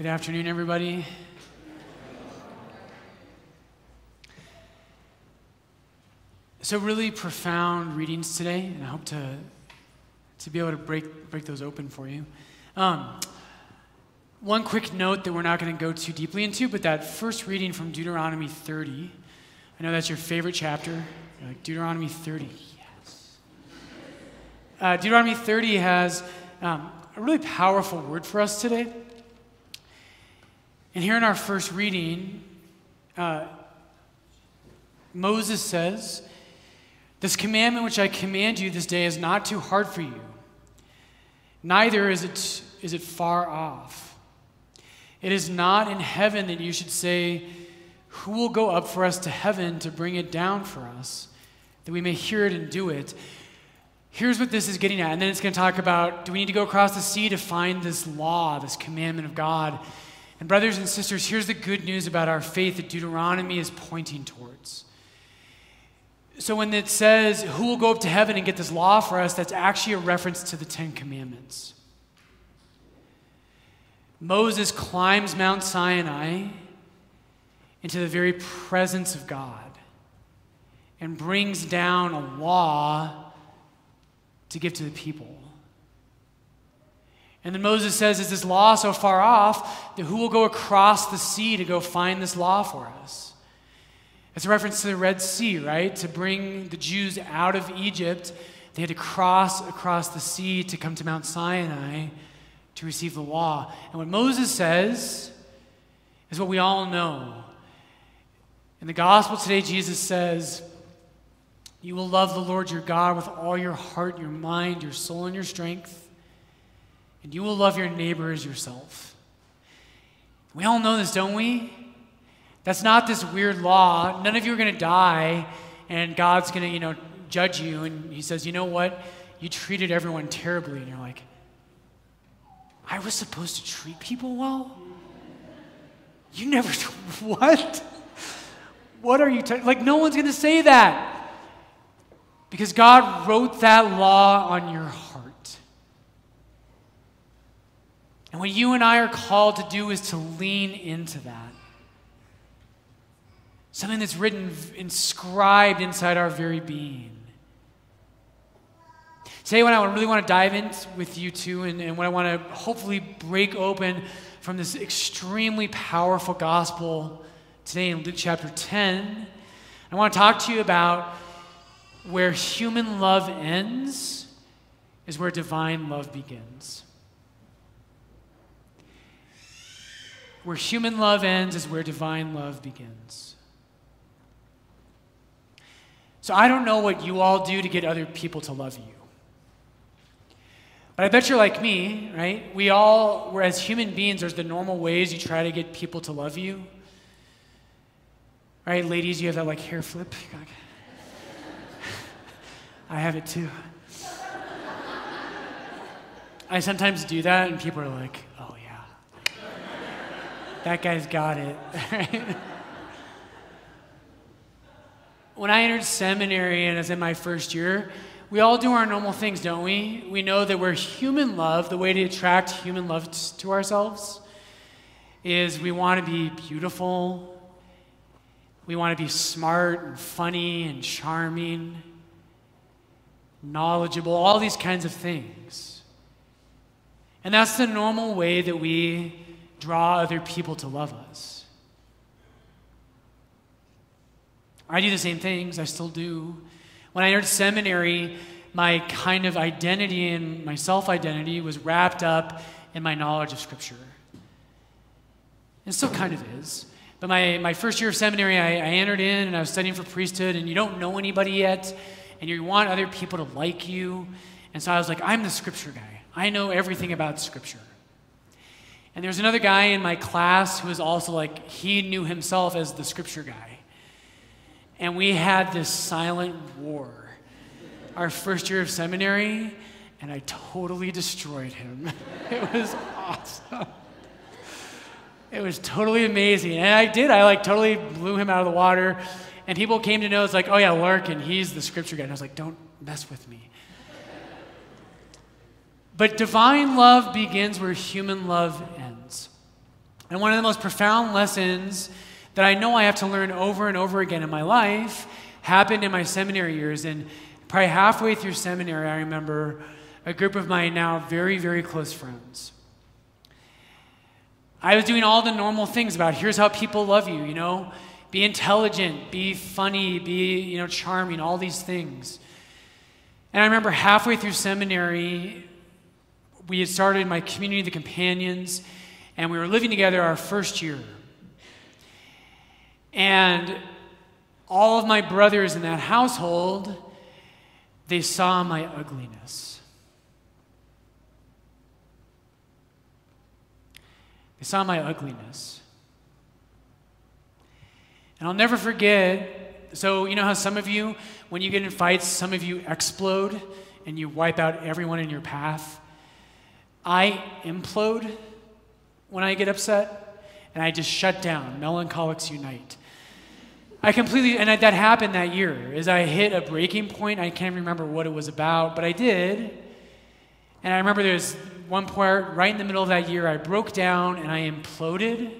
Good afternoon, everybody. So, really profound readings today, and I hope to, to be able to break, break those open for you. Um, one quick note that we're not going to go too deeply into, but that first reading from Deuteronomy 30, I know that's your favorite chapter. Like, Deuteronomy 30, yes. Uh, Deuteronomy 30 has um, a really powerful word for us today. And here in our first reading, uh, Moses says, This commandment which I command you this day is not too hard for you, neither is it, is it far off. It is not in heaven that you should say, Who will go up for us to heaven to bring it down for us, that we may hear it and do it? Here's what this is getting at. And then it's going to talk about do we need to go across the sea to find this law, this commandment of God? And, brothers and sisters, here's the good news about our faith that Deuteronomy is pointing towards. So, when it says, Who will go up to heaven and get this law for us, that's actually a reference to the Ten Commandments. Moses climbs Mount Sinai into the very presence of God and brings down a law to give to the people. And then Moses says, Is this law so far off that who will go across the sea to go find this law for us? It's a reference to the Red Sea, right? To bring the Jews out of Egypt, they had to cross across the sea to come to Mount Sinai to receive the law. And what Moses says is what we all know. In the gospel today, Jesus says, You will love the Lord your God with all your heart, your mind, your soul, and your strength. And you will love your neighbor as yourself. We all know this, don't we? That's not this weird law. None of you are going to die, and God's going to, you know, judge you. And He says, you know what? You treated everyone terribly. And you're like, I was supposed to treat people well? You never, what? What are you, t-? like, no one's going to say that. Because God wrote that law on your heart. And what you and I are called to do is to lean into that. Something that's written, inscribed inside our very being. Today, what I really want to dive in with you too, and, and what I want to hopefully break open from this extremely powerful gospel today in Luke chapter 10, I want to talk to you about where human love ends is where divine love begins. Where human love ends is where divine love begins. So I don't know what you all do to get other people to love you. But I bet you're like me, right? We all, we're as human beings, there's the normal ways you try to get people to love you. Right, ladies, you have that like hair flip. I have it too. I sometimes do that, and people are like, that guy's got it. when I entered seminary and I was in my first year, we all do our normal things, don't we? We know that we're human love. The way to attract human love to ourselves is we want to be beautiful, we want to be smart and funny and charming, knowledgeable, all these kinds of things. And that's the normal way that we draw other people to love us. I do the same things, I still do. When I entered seminary, my kind of identity and my self identity was wrapped up in my knowledge of Scripture. It still kind of is. But my, my first year of seminary, I, I entered in and I was studying for priesthood, and you don't know anybody yet, and you want other people to like you. And so I was like, I'm the Scripture guy. I know everything about Scripture. And there was another guy in my class who was also like, he knew himself as the scripture guy. And we had this silent war our first year of seminary, and I totally destroyed him. it was awesome. It was totally amazing. And I did, I like totally blew him out of the water. And people came to know it's like, oh yeah, Larkin, he's the scripture guy. And I was like, don't mess with me. But divine love begins where human love ends. And one of the most profound lessons that I know I have to learn over and over again in my life happened in my seminary years. And probably halfway through seminary, I remember a group of my now very, very close friends. I was doing all the normal things about here's how people love you, you know, be intelligent, be funny, be, you know, charming, all these things. And I remember halfway through seminary, we had started my community, the Companions, and we were living together our first year. And all of my brothers in that household, they saw my ugliness. They saw my ugliness. And I'll never forget. So, you know how some of you, when you get in fights, some of you explode and you wipe out everyone in your path? I implode when I get upset and I just shut down. Melancholics unite. I completely, and that happened that year, as I hit a breaking point. I can't remember what it was about, but I did. And I remember there's one part right in the middle of that year, I broke down and I imploded.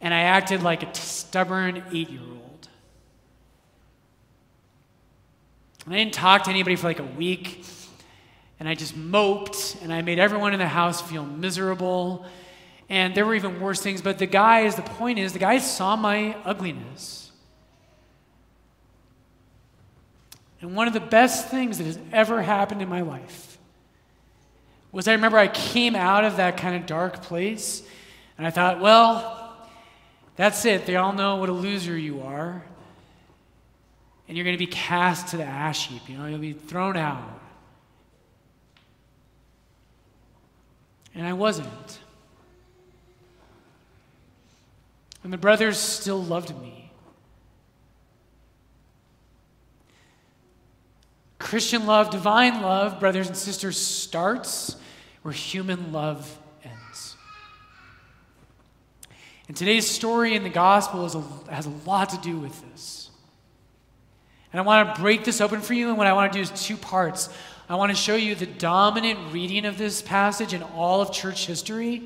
And I acted like a stubborn eight year old. And I didn't talk to anybody for like a week. And I just moped and I made everyone in the house feel miserable. And there were even worse things, but the guys, the point is, the guys saw my ugliness. And one of the best things that has ever happened in my life was I remember I came out of that kind of dark place and I thought, well, that's it. They all know what a loser you are. And you're going to be cast to the ash heap. You know, you'll be thrown out. And I wasn't. And the brothers still loved me. Christian love, divine love, brothers and sisters, starts where human love ends. And today's story in the gospel a, has a lot to do with this. And I want to break this open for you, and what I want to do is two parts. I want to show you the dominant reading of this passage in all of church history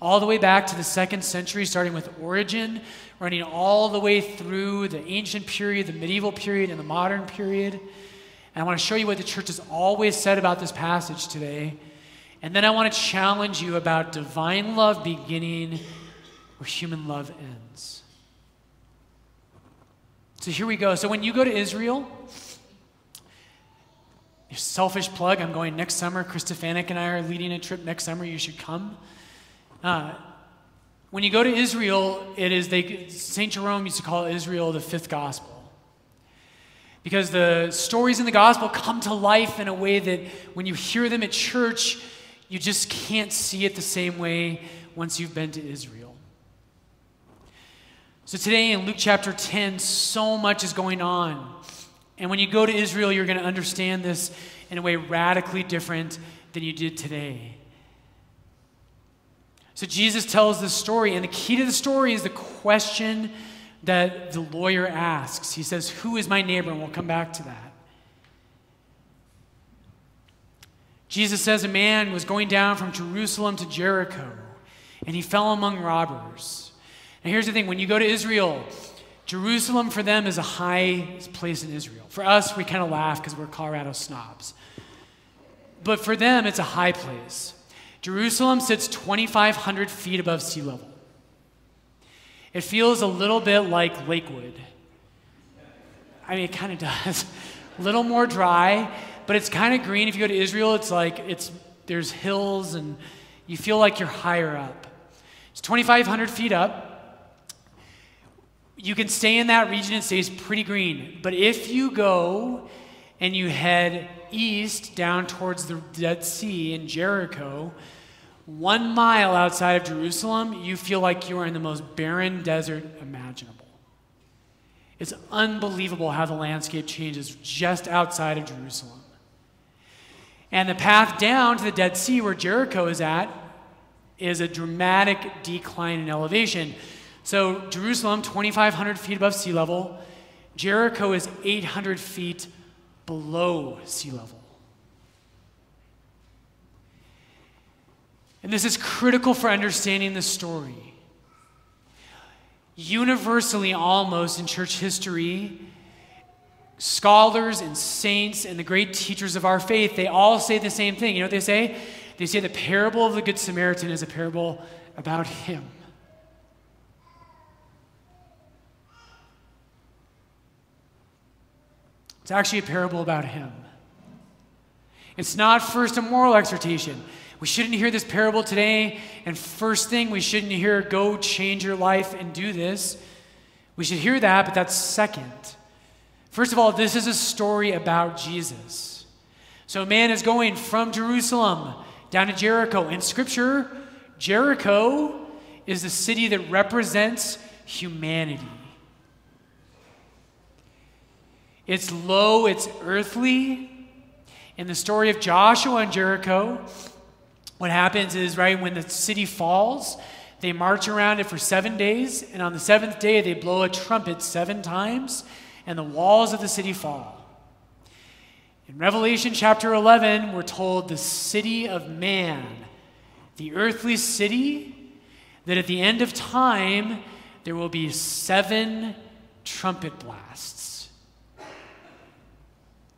all the way back to the second century, starting with Origen, running all the way through the ancient period, the medieval period, and the modern period. And I want to show you what the church has always said about this passage today. And then I want to challenge you about divine love beginning where human love ends. So here we go. So when you go to Israel, selfish plug, I'm going next summer. Chris Stefanick and I are leading a trip next summer. You should come. Uh, when you go to Israel, it is they Saint Jerome used to call Israel the fifth gospel. Because the stories in the gospel come to life in a way that when you hear them at church, you just can't see it the same way once you've been to Israel. So today in Luke chapter 10, so much is going on. And when you go to Israel, you're going to understand this in a way radically different than you did today. So Jesus tells this story, and the key to the story is the question that the lawyer asks. He says, Who is my neighbor? And we'll come back to that. Jesus says a man was going down from Jerusalem to Jericho, and he fell among robbers. And here's the thing when you go to Israel, Jerusalem for them is a high place in Israel. For us, we kind of laugh because we're Colorado snobs. But for them, it's a high place. Jerusalem sits 2,500 feet above sea level. It feels a little bit like Lakewood. I mean, it kind of does. a little more dry, but it's kind of green. If you go to Israel, it's like it's there's hills and you feel like you're higher up. It's 2,500 feet up. You can stay in that region, it stays pretty green. But if you go and you head east down towards the Dead Sea in Jericho, one mile outside of Jerusalem, you feel like you are in the most barren desert imaginable. It's unbelievable how the landscape changes just outside of Jerusalem. And the path down to the Dead Sea, where Jericho is at, is a dramatic decline in elevation. So, Jerusalem, 2,500 feet above sea level, Jericho is 800 feet below sea level. And this is critical for understanding the story. Universally, almost in church history, scholars and saints and the great teachers of our faith, they all say the same thing. You know what they say? They say the parable of the Good Samaritan is a parable about him. It's actually a parable about him. It's not first a moral exhortation. We shouldn't hear this parable today, and first thing, we shouldn't hear, go change your life and do this. We should hear that, but that's second. First of all, this is a story about Jesus. So a man is going from Jerusalem down to Jericho. In Scripture, Jericho is the city that represents humanity. It's low, it's earthly. In the story of Joshua and Jericho, what happens is, right, when the city falls, they march around it for seven days, and on the seventh day, they blow a trumpet seven times, and the walls of the city fall. In Revelation chapter 11, we're told the city of man, the earthly city, that at the end of time, there will be seven trumpet blasts.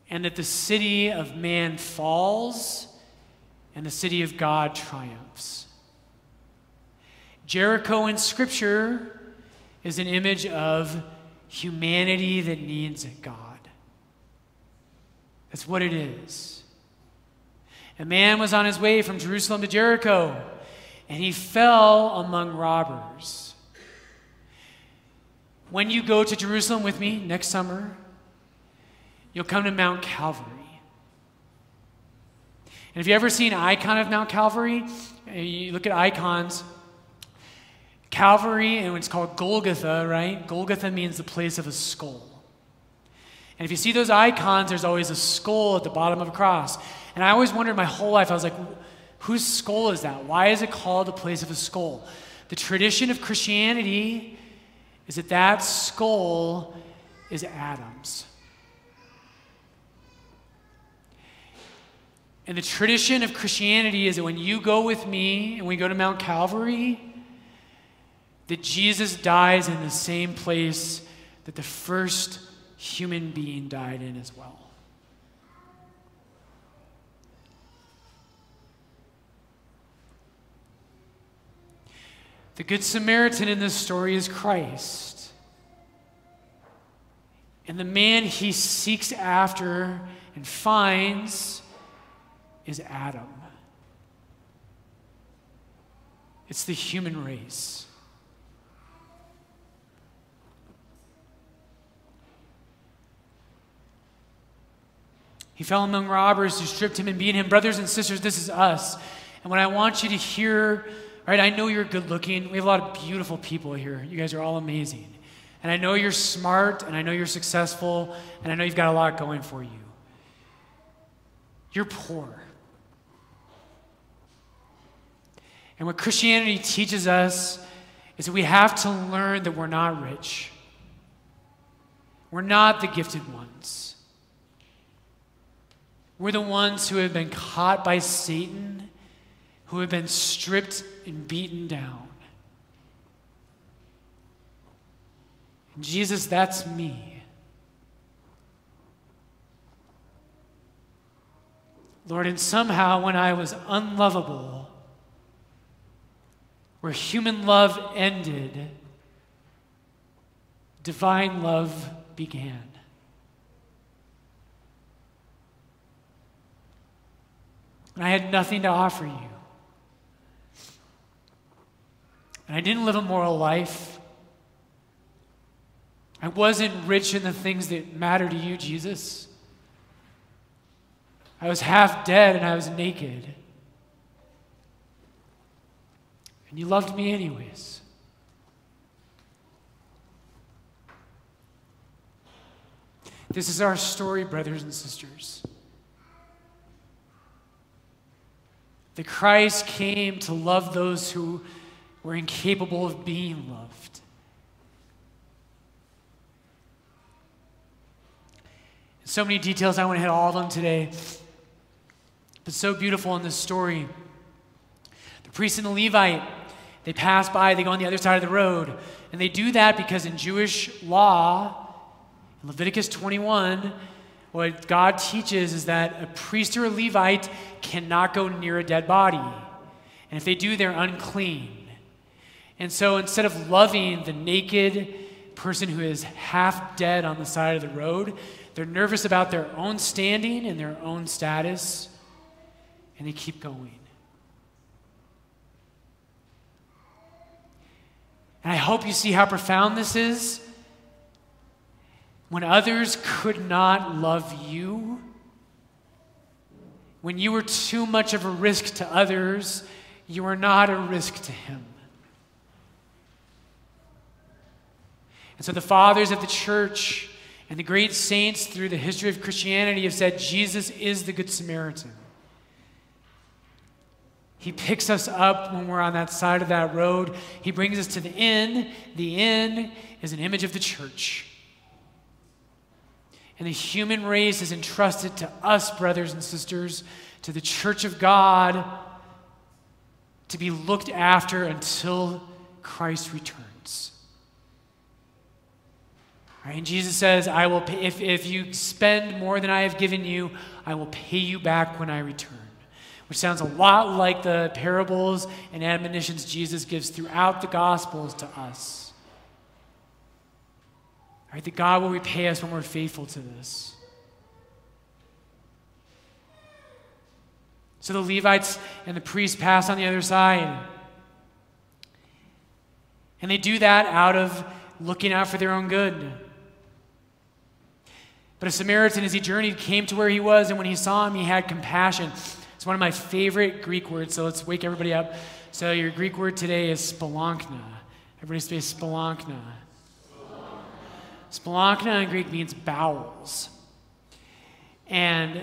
And that the city of man falls and the city of God triumphs. Jericho in Scripture is an image of humanity that needs a God. That's what it is. A man was on his way from Jerusalem to Jericho, and he fell among robbers. When you go to Jerusalem with me next summer, you'll come to Mount Calvary. And if you've ever seen an icon of Mount Calvary, eh, you look at icons. Calvary, and it's called Golgotha, right? Golgotha means the place of a skull. And if you see those icons, there's always a skull at the bottom of a cross. And I always wondered my whole life, I was like, whose skull is that? Why is it called the place of a skull? The tradition of Christianity is that that skull is Adam's. And the tradition of Christianity is that when you go with me and we go to Mount Calvary, that Jesus dies in the same place that the first human being died in as well. The Good Samaritan in this story is Christ. And the man he seeks after and finds is Adam. It's the human race. He fell among robbers who stripped him and beat him. Brothers and sisters, this is us. And what I want you to hear, right, I know you're good looking. We have a lot of beautiful people here. You guys are all amazing. And I know you're smart, and I know you're successful, and I know you've got a lot going for you. You're poor. And what Christianity teaches us is that we have to learn that we're not rich. We're not the gifted ones. We're the ones who have been caught by Satan, who have been stripped and beaten down. Jesus, that's me. Lord, and somehow when I was unlovable, where human love ended, divine love began. And I had nothing to offer you. And I didn't live a moral life. I wasn't rich in the things that matter to you, Jesus. I was half dead and I was naked. And you loved me anyways. This is our story, brothers and sisters. That Christ came to love those who were incapable of being loved. So many details, I want to hit all of them today. But so beautiful in this story priest and the Levite, they pass by, they go on the other side of the road. And they do that because in Jewish law, Leviticus 21, what God teaches is that a priest or a Levite cannot go near a dead body. And if they do, they're unclean. And so instead of loving the naked person who is half dead on the side of the road, they're nervous about their own standing and their own status, and they keep going. And I hope you see how profound this is. When others could not love you, when you were too much of a risk to others, you are not a risk to Him. And so the fathers of the church and the great saints through the history of Christianity have said Jesus is the Good Samaritan. He picks us up when we're on that side of that road. He brings us to the inn. The inn is an image of the church. And the human race is entrusted to us, brothers and sisters, to the church of God, to be looked after until Christ returns. Right? And Jesus says, I will pay, if, if you spend more than I have given you, I will pay you back when I return. Which sounds a lot like the parables and admonitions Jesus gives throughout the Gospels to us. Right? That God will repay us when we're faithful to this. So the Levites and the priests pass on the other side. And they do that out of looking out for their own good. But a Samaritan, as he journeyed, came to where he was, and when he saw him, he had compassion. It's one of my favorite Greek words, so let's wake everybody up. So, your Greek word today is splanchna. Everybody say splanchna. Splanchna in Greek means bowels. And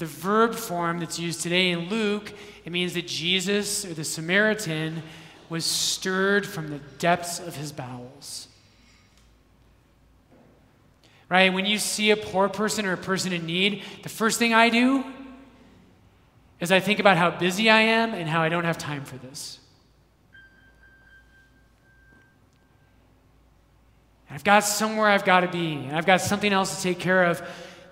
the verb form that's used today in Luke, it means that Jesus, or the Samaritan, was stirred from the depths of his bowels. Right? When you see a poor person or a person in need, the first thing I do is I think about how busy I am and how I don't have time for this. I've got somewhere I've got to be, and I've got something else to take care of.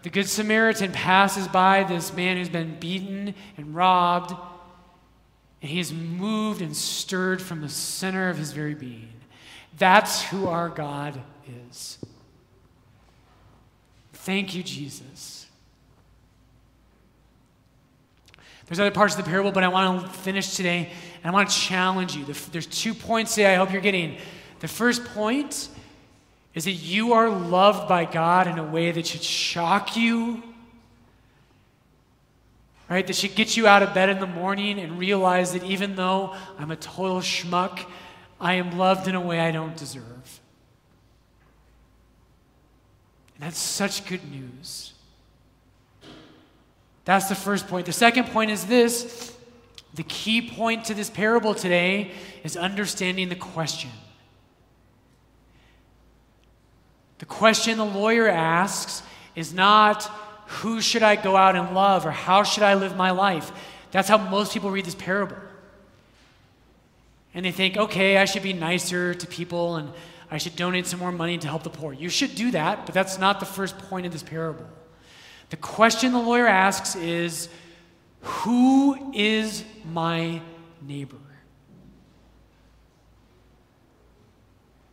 The Good Samaritan passes by this man who's been beaten and robbed, and he is moved and stirred from the center of his very being. That's who our God is. Thank you, Jesus. There's other parts of the parable, but I want to finish today, and I want to challenge you. There's two points today I hope you're getting. The first point is that you are loved by God in a way that should shock you, right? That should get you out of bed in the morning and realize that even though I'm a total schmuck, I am loved in a way I don't deserve. And that's such good news. That's the first point. The second point is this the key point to this parable today is understanding the question. The question the lawyer asks is not, who should I go out and love or how should I live my life? That's how most people read this parable. And they think, okay, I should be nicer to people and I should donate some more money to help the poor. You should do that, but that's not the first point of this parable. The question the lawyer asks is Who is my neighbor?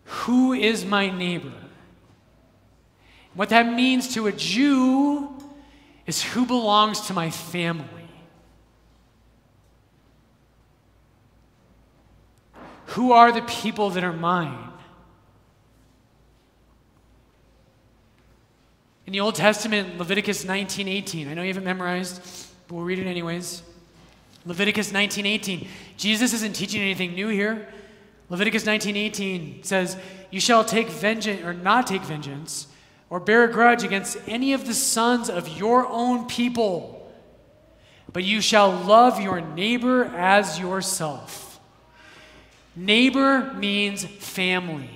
Who is my neighbor? What that means to a Jew is who belongs to my family. Who are the people that are mine? In the Old Testament, Leviticus 19:18. I know you haven't memorized, but we'll read it anyways. Leviticus 19:18. Jesus isn't teaching anything new here. Leviticus 19:18 says, "You shall take vengeance or not take vengeance or bear a grudge against any of the sons of your own people, but you shall love your neighbor as yourself." Neighbor means family.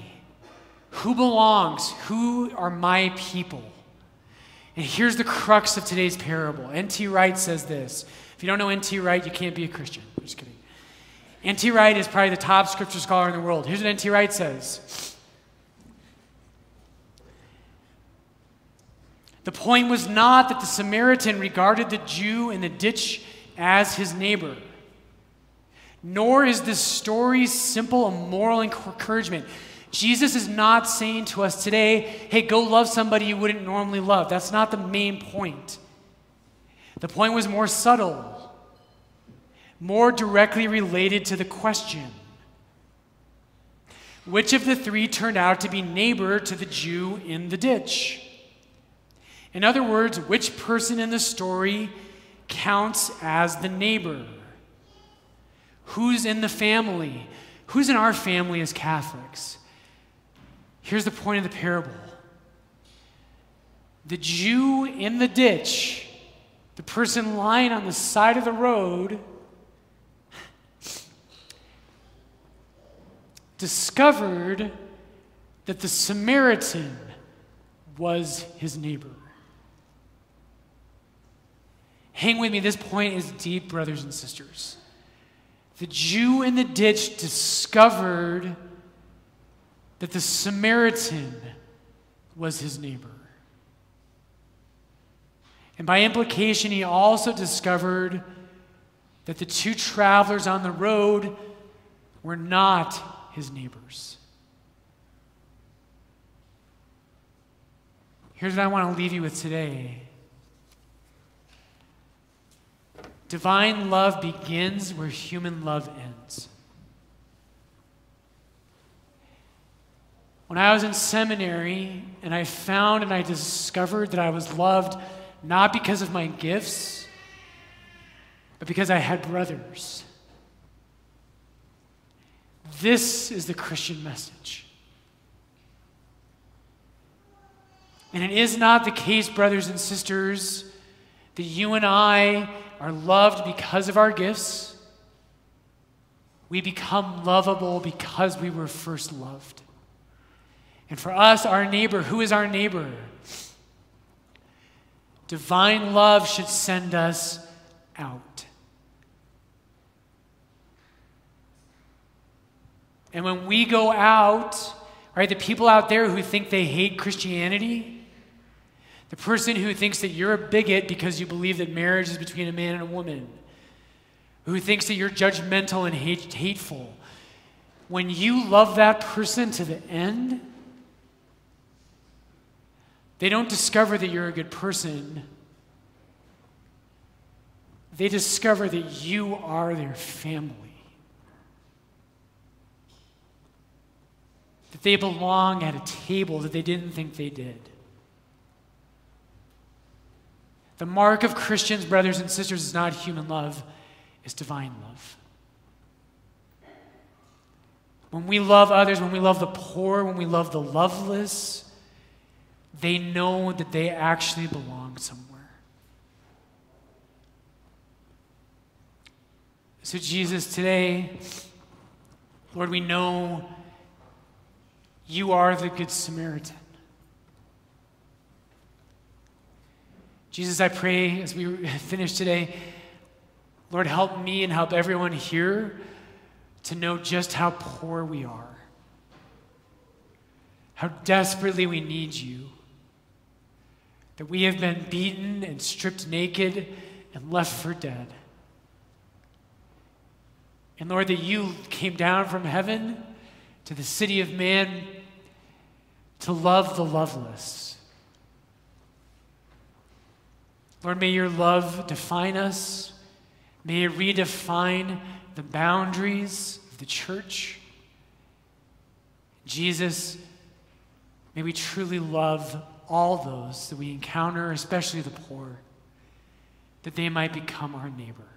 Who belongs? Who are my people? And here's the crux of today's parable. N.T. Wright says this. If you don't know N.T. Wright, you can't be a Christian. I'm just kidding. N.T. Wright is probably the top scripture scholar in the world. Here's what N.T. Wright says The point was not that the Samaritan regarded the Jew in the ditch as his neighbor, nor is this story simple a moral encouragement. Jesus is not saying to us today, hey, go love somebody you wouldn't normally love. That's not the main point. The point was more subtle, more directly related to the question which of the three turned out to be neighbor to the Jew in the ditch? In other words, which person in the story counts as the neighbor? Who's in the family? Who's in our family as Catholics? Here's the point of the parable the Jew in the ditch, the person lying on the side of the road, discovered that the Samaritan was his neighbor. Hang with me, this point is deep, brothers and sisters. The Jew in the ditch discovered that the Samaritan was his neighbor. And by implication, he also discovered that the two travelers on the road were not his neighbors. Here's what I want to leave you with today Divine love begins where human love ends. When I was in seminary and I found and I discovered that I was loved not because of my gifts, but because I had brothers. This is the Christian message. And it is not the case, brothers and sisters, that you and I are loved because of our gifts. We become lovable because we were first loved. And for us, our neighbor, who is our neighbor? Divine love should send us out. And when we go out, right, the people out there who think they hate Christianity, the person who thinks that you're a bigot because you believe that marriage is between a man and a woman. Who thinks that you're judgmental and hate, hateful. When you love that person to the end, they don't discover that you're a good person. They discover that you are their family. That they belong at a table that they didn't think they did. The mark of Christians, brothers and sisters, is not human love, it's divine love. When we love others, when we love the poor, when we love the loveless, they know that they actually belong somewhere. So, Jesus, today, Lord, we know you are the Good Samaritan. Jesus, I pray as we finish today, Lord, help me and help everyone here to know just how poor we are, how desperately we need you, that we have been beaten and stripped naked and left for dead. And Lord, that you came down from heaven to the city of man to love the loveless Lord, may your love define us. May it redefine the boundaries of the church. Jesus, may we truly love all those that we encounter, especially the poor, that they might become our neighbor.